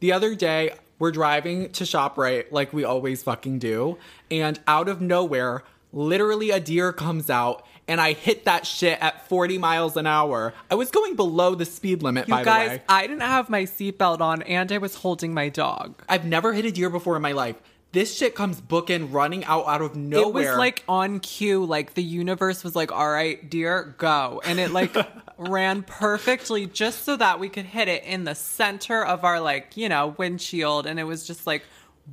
The other day, we're driving to ShopRite like we always fucking do, and out of nowhere, literally a deer comes out. And I hit that shit at 40 miles an hour. I was going below the speed limit, You by the guys, way. I didn't have my seatbelt on and I was holding my dog. I've never hit a deer before in my life. This shit comes booking, running out out of nowhere. It was like on cue, like the universe was like, all right, dear, go. And it like ran perfectly just so that we could hit it in the center of our like, you know, windshield. And it was just like,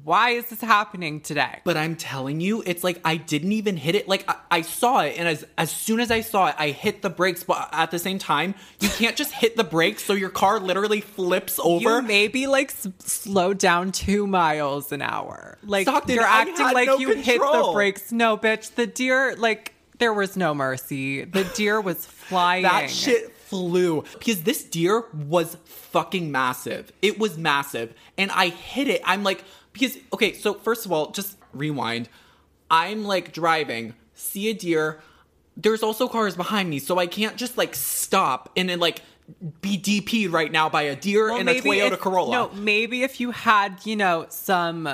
why is this happening today? But I'm telling you, it's like I didn't even hit it. Like I, I saw it, and as as soon as I saw it, I hit the brakes. But at the same time, you can't just hit the brakes, so your car literally flips over. You maybe like s- slow down two miles an hour. Like Stockton, you're acting like no you hit the brakes. No, bitch. The deer, like there was no mercy. The deer was flying. that shit flew because this deer was fucking massive. It was massive, and I hit it. I'm like, because okay, so first of all, just rewind. I'm like driving, see a deer. There's also cars behind me, so I can't just like stop and then like be DP'd right now by a deer Well, and a Toyota if- Corolla. No, maybe if you had, you know, some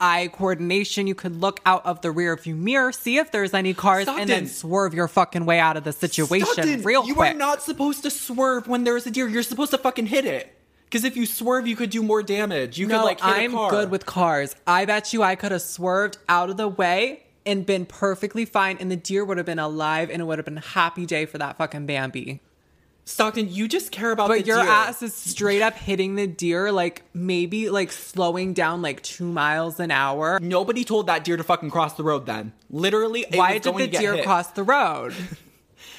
eye coordination, you could look out of the rear view mirror, see if there's any cars, and then swerve your fucking way out of the situation Stockton, real you quick. are not supposed to swerve when there's a deer. You're supposed to fucking hit it. Because if you swerve, you could do more damage. You no, could like hit I'm a car. good with cars. I bet you I could have swerved out of the way and been perfectly fine, and the deer would have been alive, and it would have been a happy day for that fucking Bambi. Stockton. You just care about But your deer. ass is straight up hitting the deer, like maybe like slowing down like two miles an hour. Nobody told that deer to fucking cross the road. Then literally, it Why did the deer hit. cross the road?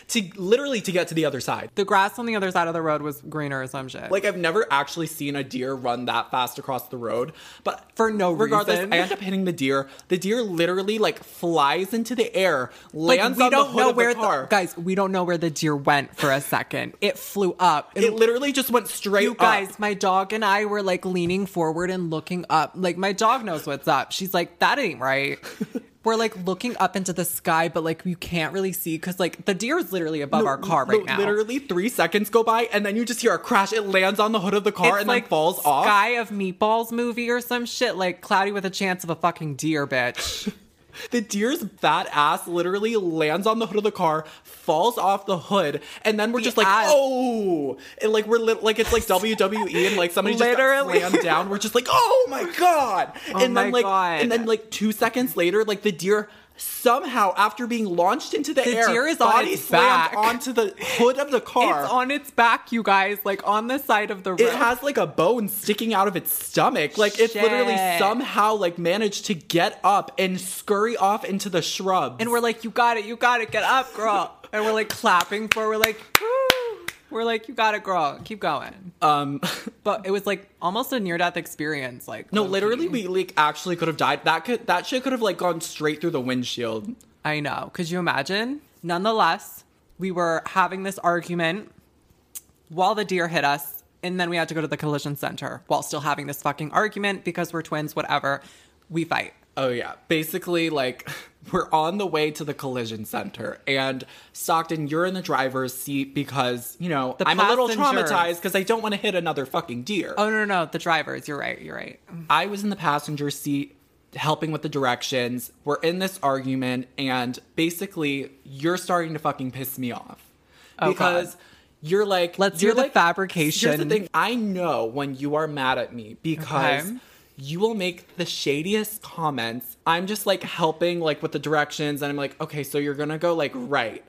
to literally to get to the other side? The grass on the other side of the road was greener or some shit. Like I've never actually seen a deer run that fast across the road, but For no regardless, reason. I end up hitting the deer. The deer literally like flies into the air, like lands we on don't the hood know of where the car. guys. We don't know where the deer went for a second. It flew up. it literally just went straight You up. guys, my dog and I were like leaning forward and looking up. Like my dog knows what's up. She's like, that ain't right. we're like looking up into the sky, but like you can't really see because like the deer is literally above No, our car right no, now. Literally three seconds go by, and then you just hear a crash. It lands on the hood of the car it's and like then falls off. Sky of Meatballs movie or some shit, like Cloudy with a Chance of a fucking deer, bitch. The deer's fat ass literally lands on the hood of the car, falls off the hood, and then we're just like, ass. oh, and like we're li- like it's like WWE, and like somebody just Literally. got slammed down. We're just like, oh my god, Oh and my then like, God. and then like two seconds later, like the deer. Somehow, after being launched into the, The air, deer is on body its slammed back. onto the hood of the car. It's on its back, you guys, like on the side of the road. it has like a bone sticking out of its stomach. Like it's literally somehow like managed to get up and scurry off into the shrubs. and we're like, you got it, you got it, get up, girl. and we're like clapping for, we're like, Woo. We're like, you got it, girl, keep going. um But it was like almost a near death experience. Like, No, literally, we like actually could have died. That could that shit could have like gone straight through the windshield. I know. Could you imagine? Nonetheless, we were having this argument while the deer hit us, and then we had to go to the collision center while still having this fucking argument because we're twins, whatever. We fight. Oh yeah, basically like we're on the way to the collision center, and Stockton, you're in the driver's seat because you know The I'm a little traumatized because I don't want to hit another fucking deer. Oh, no, no, no. The drivers. You're right. You're right. I was in the passenger seat helping with the directions. We're in this argument, and basically, you're starting to fucking piss me off Oh, because God. you're like, Let's you're hear the fabrication. Here's the thing: I know when you are mad at me because. Okay. You will make the shadiest comments. I'm just like helping like with the directions and I'm like, okay, so you're gonna go like right.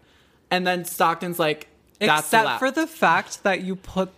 And then Stockton's like, that's Except left. for the fact that you put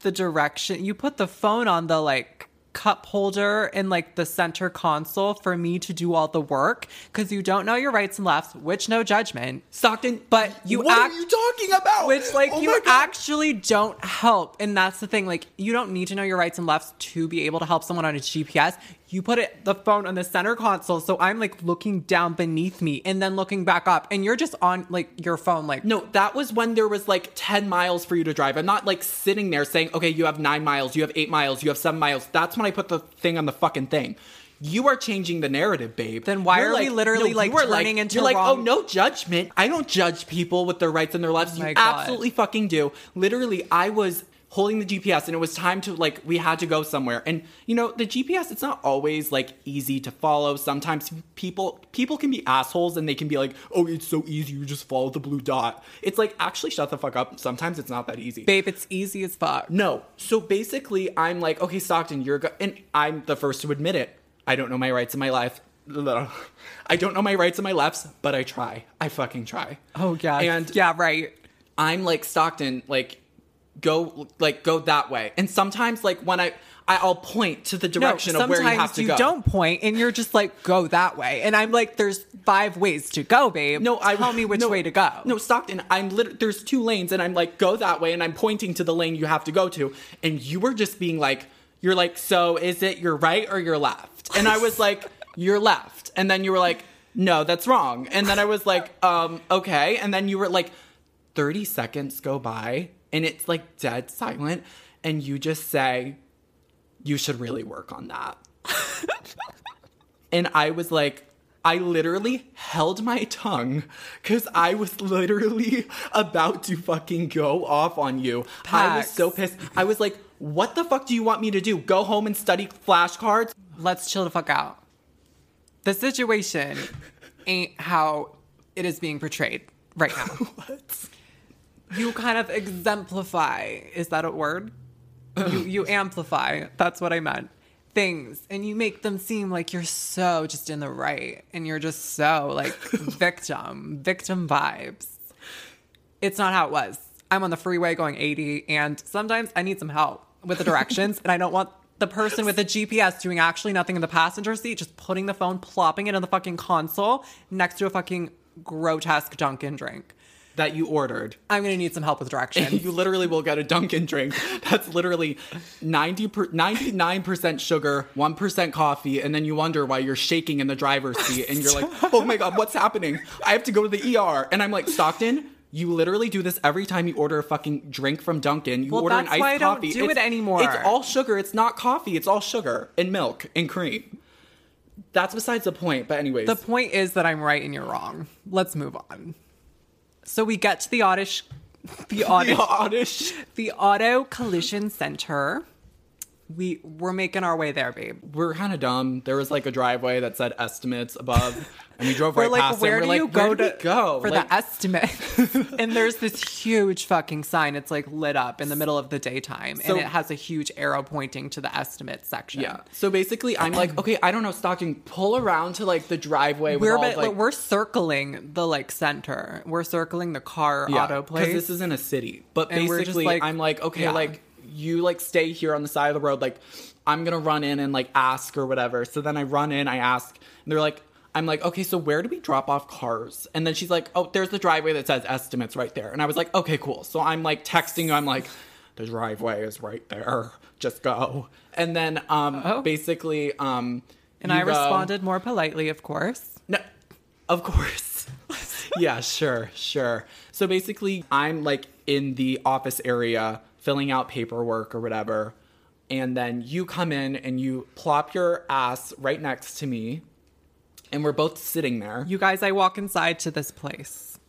the direction, you put the phone on the like cup holder in like the center console for me to do all the work because you don't know your rights and lefts, which no judgment. Stockton, But you what act- are you talking about? Which like Oh you actually don't help. And that's the thing. Like you don't need to know your rights and lefts to be able to help someone on a GPS. You put it the phone on the center console. So I'm like looking down beneath me and then looking back up. And you're just on like your phone, like No, that was when there was like 10 miles for you to drive. I'm not like sitting there saying, okay, you have nine miles, you have eight miles, you have seven miles. That's when I put the thing on the fucking thing. You are changing the narrative, babe. Then why You're are we literally, you like, turning into You're like, wrong- oh, no judgment. I don't judge people with their rights and their lives. Oh my you God. absolutely fucking do. Literally, I was holding the GPS and it was time to like we had to go somewhere. And you know, the GPS it's not always like easy to follow. Sometimes people people can be assholes and they can be like, "Oh, it's so easy. You just follow the blue dot." It's like, "Actually, shut the fuck up. Sometimes it's not that easy." Babe, it's easy as fuck. No. So basically, I'm like, "Okay, Stockton, you're go-, and I'm the first to admit it. I don't know my rights in my life. I don't know my rights and my lefts, but I try. I fucking try. Oh yeah. And yeah, right. I'm like Stockton, like go like go that way. And sometimes like when I, I'll point to the direction no, of where you have to you go. don't point and you're just like go that way. And I'm like, there's five ways to go, babe. No, I tell me which no, way to go. No, Stockton, I'm there's two lanes and I'm like go that way and I'm pointing to the lane you have to go to and you were just being like you're like so is it your right or your left? And I was like you're left. And then you were like no, that's wrong. And then I was like um okay and then you were like 30 seconds go by and it's like dead silent and you just say you should really work on that. and I was like I literally held my tongue because I was literally about to fucking go off on you. I was so pissed. I was like, what the fuck do you want me to do? Go home and study flashcards? Let's chill the fuck out. The situation ain't how it is being portrayed right now. What? You kind of exemplify. Is that a word? You you amplify. That's what i meant. Things. And you make them seem like you're so just in the right. And you're just so like victim victim vibes. It's not how it was. I'm on the freeway going 80 and sometimes i need some help with the directions and i don't want the person with the gps doing actually nothing in the passenger seat just putting the phone plopping it in the fucking console next to a fucking grotesque dunkin drink That you ordered. i'm gonna need some help with directions You literally will get a Dunkin' drink. That's literally 90 per, 99% sugar, 1% coffee, and then you wonder why you're shaking in the driver's seat and you're like, oh my God, what's happening? I have to go to the ER. And I'm like, Stockton, you literally do this every time you order a fucking drink from Dunkin'. You Well, order an iced why I don't coffee. do it anymore. It's all sugar. It's not coffee. It's all sugar and milk and cream. That's besides the point. But anyways, The point is that I'm right and you're wrong. Let's move on. So we get to the oddish, the the auto, oddish. the auto collision center. We we're making our way there, babe. We're kind of dumb. There was like a driveway that said estimates above, and we drove right like, past where it. do We're you like, go where to go for Like, the estimate? and there's this huge fucking sign. It's like lit up in the middle of the daytime, So- and it has a huge arrow pointing to the estimate section. Yeah. So basically, I'm like, okay, I don't know, Stockton, pull around to like the driveway. We're all, but, like, we're circling the like center. We're circling the car auto place. because this is in a city. But just basically, like- I'm like, okay, yeah. like you like stay here on the side of the road. Like I'm gonna run in and like ask or whatever. So then I run in, I ask, and they're like. I'm like, okay, so where do we drop off cars? And then she's like, oh, there's the driveway that says estimates right there. And I was like, okay, cool. So I'm like texting you, I'm like, the driveway is right there. Just go. And then um Oh. basically um and I go- responded more politely, of course. no, of course. yeah, sure, sure. So basically, I'm like in the office area filling out paperwork or whatever. And then you come in and you plop your ass right next to me. And we're both sitting there. You guys, I walk inside to this place.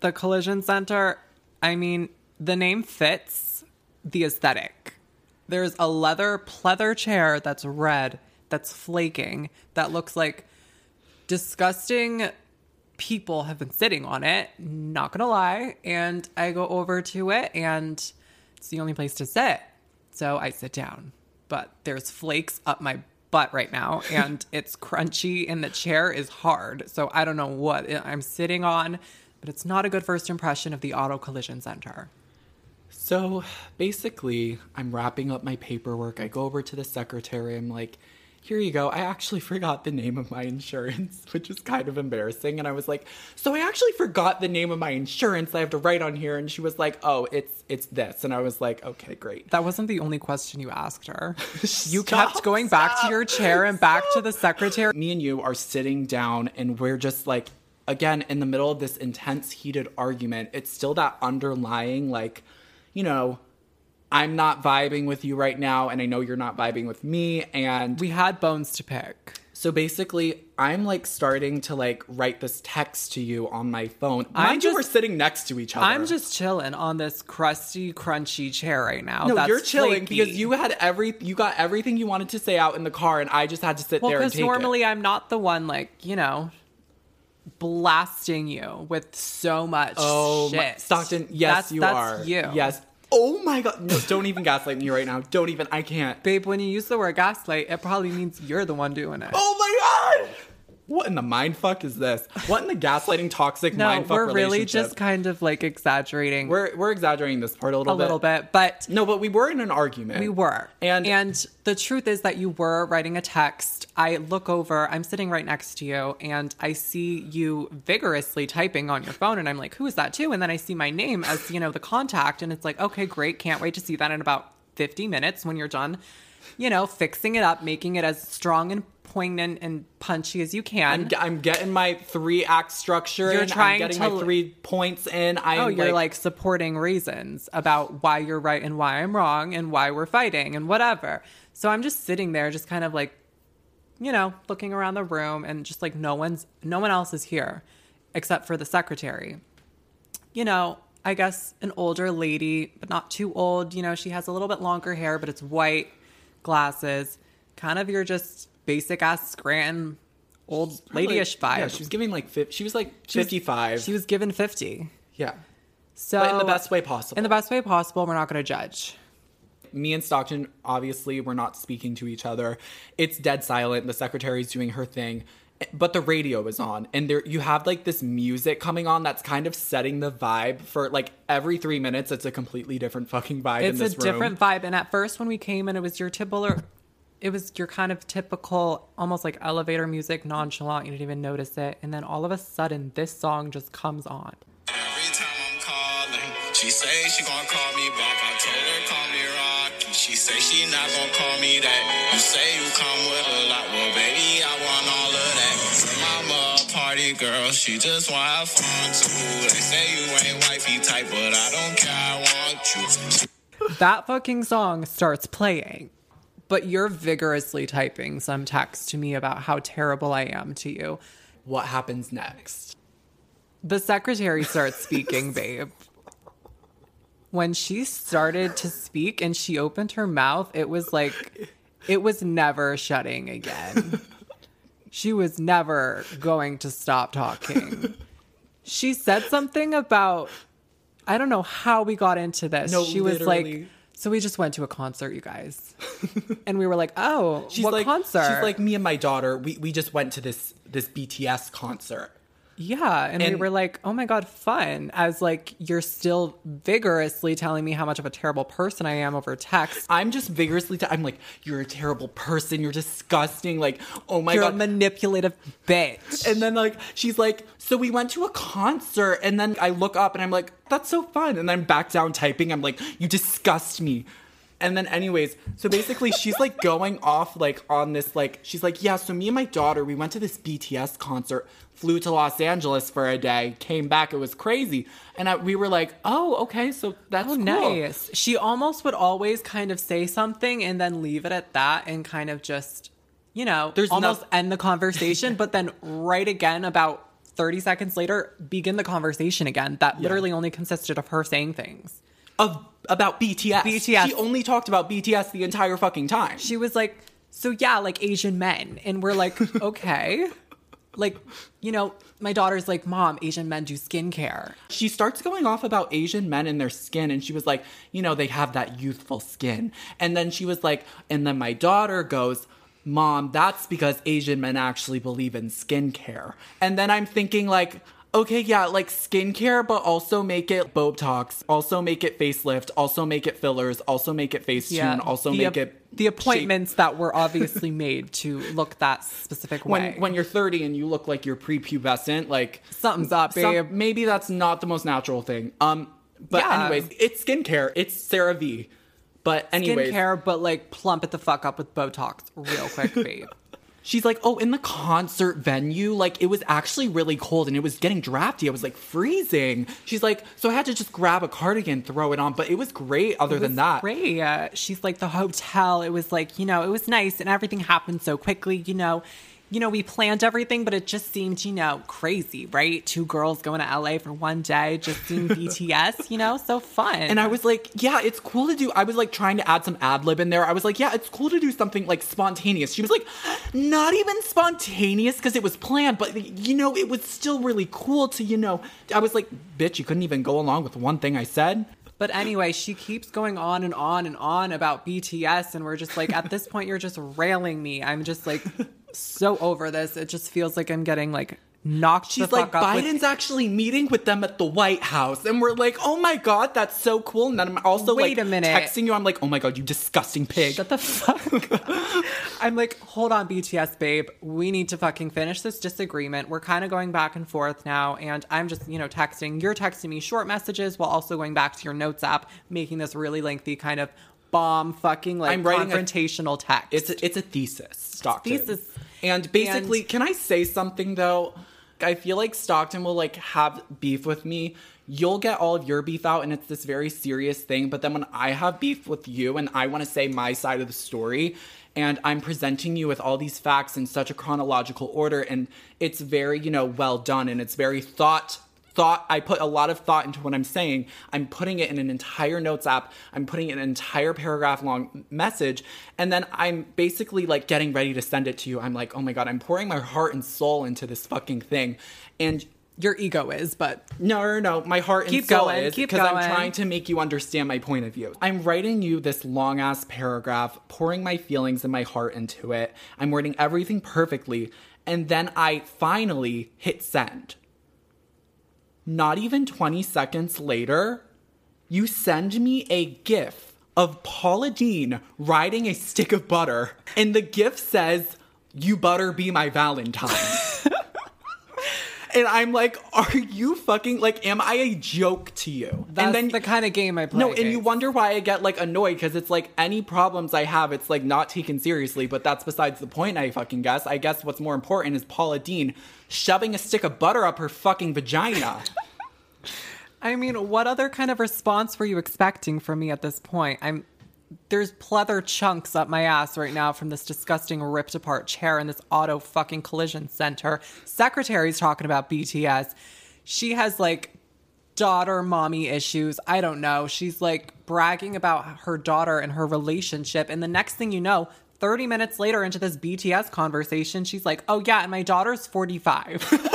The collision center, I mean, the name fits the aesthetic. There's a leather pleather chair that's red, that's flaking, that looks like disgusting people have been sitting on it, not gonna lie. And I go over to it and it's the only place to sit. So I sit down. But there's flakes up my butt right now and it's crunchy and the chair is hard. So I don't know what I'm sitting on, but it's not a good first impression of the auto collision center. So basically, I'm wrapping up my paperwork. I go over to the secretary. I'm like, here you go. I actually forgot the name of my insurance, which is kind of embarrassing. And I was like, so I actually forgot the name of my insurance. I have to write on here. And she was like, oh, it's it's this. And I was like, okay, great. That wasn't the only question you asked her. You Stop, kept going back to your chair and back to the secretary. Me and you are sitting down, and we're just like, again, in the middle of this intense, heated argument. It's still that underlying, like, you know, I'm not vibing with you right now, and I know you're not vibing with me. And We had bones to pick. So basically, I'm like starting to like write this text to you on my phone. I'm Mind you, we're sitting next to each other. I'm just chilling on this crusty, crunchy chair right now. no, That's you're chilling flaky. because you had every you got everything you wanted to say out in the car, and I just had to sit Well, there and because normally it. I'm not the one like you know blasting you with so much Oh, shit. my, Stockton, yes, that's, you that's are. You, Yes. Oh my god. No, don't even gaslight me right now. Don't even. I can't. babe. When you use the word gaslight, it probably means you're the one doing it. Oh my god. What in the mind fuck is this? What in the gaslighting toxic no, mind fuck we're really just kind of like exaggerating we're we're exaggerating this part a little a bit. little bit, but No, but we were in an argument. We were. And- and the truth is that you were writing a text. I look over, I'm sitting right next to you, and I see you vigorously typing on your phone, and I'm like, who is that to? And then I see my name as, you know, the contact, and it's like, okay, great, can't wait to see that in about 50 minutes when you're done, you know, fixing it up, making it as strong and poignant and punchy as you can. I'm, I'm getting my three act structure. You're in. trying I'm getting to- my three points in. I'm Oh, you're like, supporting reasons about why you're right and why I'm wrong and why we're fighting and whatever. So I'm just sitting there, just kind of like, you know, looking around the room and just like no one's, no one else is here except for the secretary. You know, I guess an older lady, but not too old. You know, she has a little bit longer hair, but it's white, glasses, kind of your just basic ass Scranton old ladyish vibe. Yeah, she was giving like fif- she was like 55. She was given 50. yeah, So but in the best way possible. in the best way possible. We're not going to judge. me and Stockton obviously we're not speaking to each other. It's dead silent. The secretary's doing her thing, but the radio is on, and there you have like this music coming on that's kind of setting the vibe for like every three minutes. It's a completely different fucking vibe. in It's a room. different vibe. And at first, when we came in, it was your typical, it was your kind of typical, almost like elevator music, nonchalant. You didn't even notice it. And then all of a sudden, this song just comes on. Every time I'm calling, she say she gonna call me back. I told her call me Rocky. She say she not gonna call me that. You say you come with a lot, well baby girl, she just want have fun too. They say you ain't wifey type, but I don't care. I want you. That fucking song starts playing, but you're vigorously typing some text to me about how terrible I am to you. What happens next? The secretary starts speaking, babe. When she started to speak and she opened her mouth, it was like it was never shutting again. She was never going to stop talking. She said something about I don't know how we got into this. No, she was literally. like so we just went to a concert, you guys. and we were like, "Oh, She's what like concert?" she's like me and my daughter. We we just went to this this BTS concert. Yeah, and, we were like, "Oh my god, fun!" As like you're still vigorously telling me how much of a terrible person I am over text. I'm just vigorously. T- I'm like, you're a terrible person. You're disgusting. Like, oh my you're god. a manipulative bitch. And then like she's like, so we went to a concert, and then I look up and I'm like, that's so fun. And then I'm back down typing. I'm like, you disgust me. And then anyways, so basically she's like going off like on this like she's like, yeah, so me and my daughter, we went to this BTS concert, flew to Los Angeles for a day, came back, it was crazy. And I, we were like, oh, okay, so that's Oh, cool. nice. She almost would always kind of say something and then leave it at that and kind of just, you know, There's almost no- end the conversation, but then right again about 30 seconds later, begin the conversation again. That literally only consisted of her saying things. Of about BTS. BTS. She only talked about BTS the entire fucking time. She was like, so yeah, like Asian men. And we're like, okay. Like, you know, my daughter's like, Mom, Asian men do skincare. she starts going off about Asian men and their skin, and she was like, you know, they have that youthful skin. And then she was like, and then my daughter goes, Mom, that's because Asian men actually believe in skincare. And then I'm thinking, like, okay, yeah, like skincare, but also make it Botox, also make it facelift, also make it fillers, also make it Facetune, also the, make ap- it the appointments that were obviously made to look that specific way. when when you're 30 and you look like you're prepubescent, like Something's up, some- babe. maybe that's not the most natural thing. Um, but Yeah. anyways, it's skincare. It's CeraVe. But anyways, skincare, but like plump it the fuck up with Botox real quick, babe. she's like, oh, in the concert venue, like it was actually really cold and it was getting drafty. I was like freezing. She's like, so I had to just grab a cardigan, throw it on, but it was great. Other It than that, great. Uh, she's like the hotel. It was like you know, it was nice, and everything happened so quickly. You know, you know, we planned everything, but it just seemed, you know, crazy, right? Two girls going to LA for one day, just seeing BTS, you know, so fun. And I was like, yeah, it's cool to do. I was like trying to add some ad lib in there. I was like, yeah, it's cool to do something like spontaneous. She was like, not even spontaneous because it was planned, but you know, it was still really cool to, you know, I was like, bitch, you couldn't even go along with one thing I said. But anyway, she keeps going on and on and on about BTS, and we're just like, at this point, you're just railing me. I'm just like so over this. It just feels like I'm getting like knocked. She's the like, fuck up with- Biden's actually meeting with them at the White House. And we're like, oh my God, that's so cool. And then I'm also Wait like a minute. texting you. I'm like, oh my God, you disgusting pig. Shut the fuck. I'm like, hold on, BTS babe. We need to fucking finish this disagreement. We're kind of going back and forth now, and I'm just, you know, texting. You're texting me short messages while also going back to your notes app, making this really lengthy kind of bomb fucking like I'm writing a- confrontational text. It's a, it's a thesis, Stockton. thesis. And basically, And- can I say something though? I feel like Stockton will like have beef with me. You'll get all of your beef out, and it's this very serious thing. But then when I have beef with you, and I want to say my side of the story, and I'm presenting you with all these facts in such a chronological order, and it's very you know well done, and it's very thought thought i put a lot of thought into what i'm saying i'm putting it in an entire notes app i'm putting an entire paragraph long message and then i'm basically like getting ready to send it to you i'm like oh my god i'm pouring my heart and soul into this fucking thing and your ego is, but no, no, no. My heart and Keep soul going, is because I'm trying to make you understand my point of view. I'm writing you this long ass paragraph, pouring my feelings and my heart into it. I'm wording everything perfectly, and then I finally hit send. Not even 20 seconds later, you send me a GIF of Paula Deen riding a stick of butter, and the GIF says, You butter be my Valentine. and I'm like, Are you fucking like, am I a joke to you? that's and then the kind of game I play. no, and you wonder why I get like annoyed because it's like any problems I have, it's like not taken seriously. But that's besides the point. I fucking guess. I guess what's more important is Paula Deen shoving a stick of butter up her fucking vagina. I mean, what other kind of response were you expecting from me at this point? I'm there's pleather chunks up my ass right now from this disgusting ripped apart chair in this auto fucking collision center. Secretary's talking about BTS. She has like daughter mommy issues. I don't know. She's like bragging about her daughter and her relationship. And the next thing you know, 30 minutes later into this BTS conversation, she's like, oh yeah, and my daughter's 45.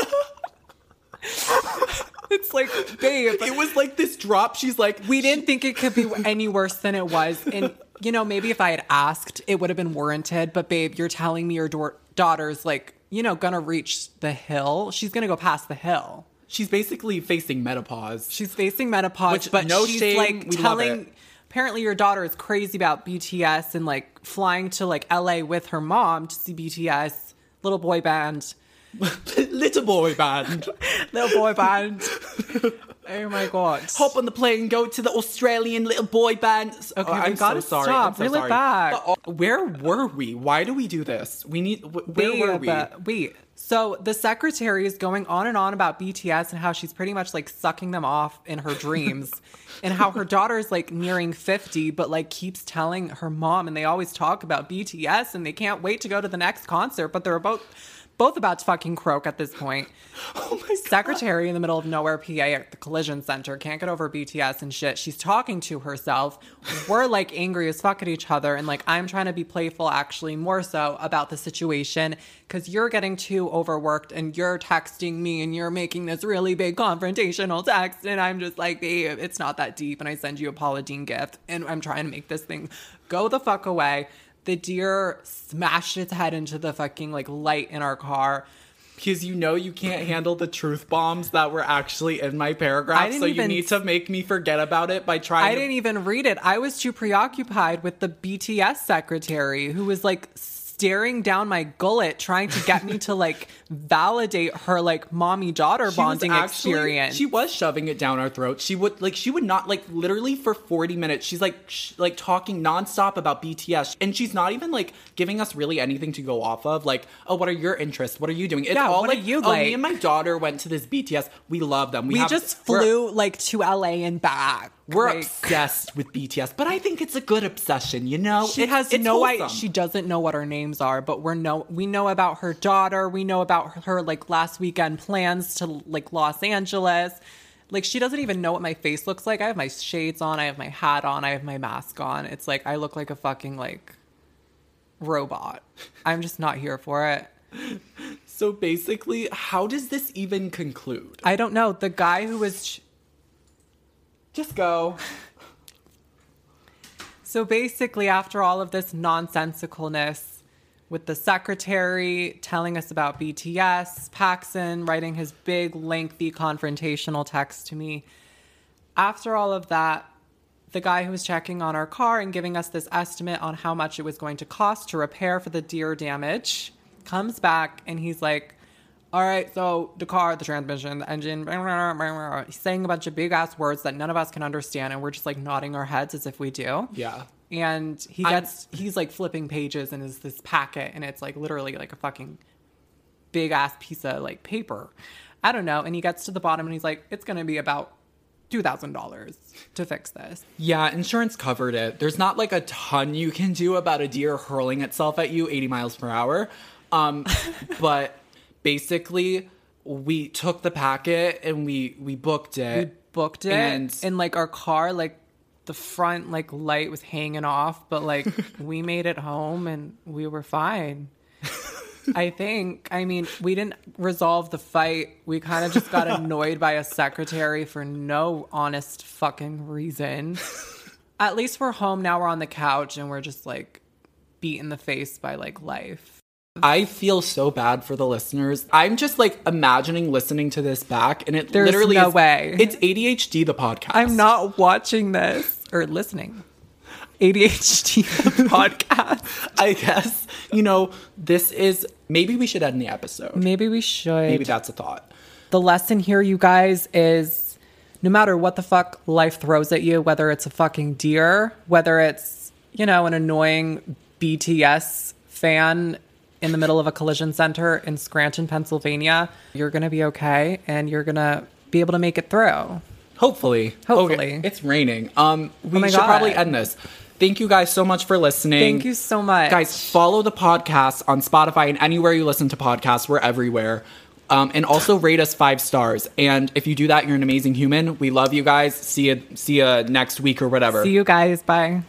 it's like, babe, it was like this drop. She's like, we didn't think it could be any worse than it was. And, you know, maybe if I had asked, it would have been warranted. But, babe, you're telling me your daughter's like, you know, gonna reach the hill. She's gonna go past the hill. she's basically facing menopause. She's facing menopause, Which, but no she's shame, like we love telling. it. Apparently, your daughter is crazy about BTS and like flying to like LA with her mom to see BTS, little boy band, Little boy band. little boy band. oh my god! Hop on the plane, go to the Australian little boy band. Okay, Oh, we I'm gotta so sorry. stop. I'm so Reel it sorry. back. Uh, where were we? Why do we do this? We need. wh- Where were we? Wait. So the secretary is going on and on about BTS and how she's pretty much like sucking them off in her dreams, and how her daughter is like nearing fifty, but like keeps telling her mom, and they always talk about BTS, and they can't wait to go to the next concert, but they're both both about to fucking croak at this point. Oh my god. Secretary in the middle of nowhere, PA at the collision center, can't get over BTS and shit. She's talking to herself. We're like angry as fuck at each other. And like, I'm trying to be playful, actually, more so about the situation because you're getting too overworked and you're texting me and you're making this really big confrontational text. And I'm just like, babe, it's not that deep. And I send you a Paula Deen gift and I'm trying to make this thing go the fuck away. The deer smashed its head into the fucking like light in our car. Because you know you can't handle the truth bombs that were actually in my paragraph, so you need to make me forget about it by trying. I to- didn't even read it. I was too preoccupied with the BTS secretary who was like staring down my gullet trying to get me to like validate her like mommy daughter bonding actually- experience. She was shoving it down our throat. She would like she would not like literally for 40 minutes. She's like sh- like talking nonstop about BTS and she's not even like giving us really anything to go off of. Like, "Oh, what are your interests? What are you doing?" It's Yeah, all what are like, you "Oh, like?" me and my daughter went to this BTS. We love them. we have- just flew like to LA and back. We're like- obsessed with BTS, but I think it's a good obsession, you know? She It- has no. She doesn't know what her names are, but we're no. We know about her daughter. We know about her like last weekend plans to like Los Angeles. Like she doesn't even know what my face looks like. I have my shades on. I have my hat on. I have my mask on. It's like I look like a fucking like robot. I'm just not here for it. So basically, how does this even conclude? I don't know. The guy who was Just go. So basically, after all of this nonsensicalness with the secretary telling us about BTS, Paxson writing his big, lengthy confrontational text to me, after all of that, the guy who was checking on our car and giving us this estimate on how much it was going to cost to repair for the deer damage comes back and he's like, all right, so the car, the transmission, the engine, he's saying a bunch of big ass words that none of us can understand, and we're just like nodding our heads as if we do. Yeah. And he I'm- gets, he's like flipping pages and is this packet, and it's like literally like a fucking big ass piece of like paper. I don't know. And he gets to the bottom and he's like, it's going to be about $2,000 to fix this. Yeah, insurance covered it. There's not like a ton you can do about a deer hurling itself at you 80 miles per hour. Um, but basically, we took the packet and we we booked it. we booked it And- and, like our car like the front like light was hanging off but like we made it home and we were fine. I think i mean we didn't resolve the fight. We kind of just got annoyed by a secretary for no honest fucking reason. At least we're home now we're on the couch and we're just like beat in the face by like life I feel so bad for the listeners. I'm just like imagining listening to this back, and it There's literally no is- way. It's ADHD the podcast. i'm not watching this or listening adhd podcast I guess you know this is maybe we should end the episode. Maybe we should. Maybe that's a thought. the lesson here, you guys, is no matter what the fuck life throws at you, whether it's a fucking deer, whether it's, you know, an annoying BTS fan in the middle of a collision center in Scranton, Pennsylvania, you're going to be okay and you're going to be able to make it through. Hopefully. Hopefully. Okay, it's raining. Um we my should God. probably end this. Thank you guys so much for listening. Thank you so much. Guys, follow the podcast on Spotify and anywhere you listen to podcasts. We're everywhere. Um, and also rate us five stars. And if you do that, you're an amazing human. We love you guys. See you see you next week or whatever. See you guys. Bye.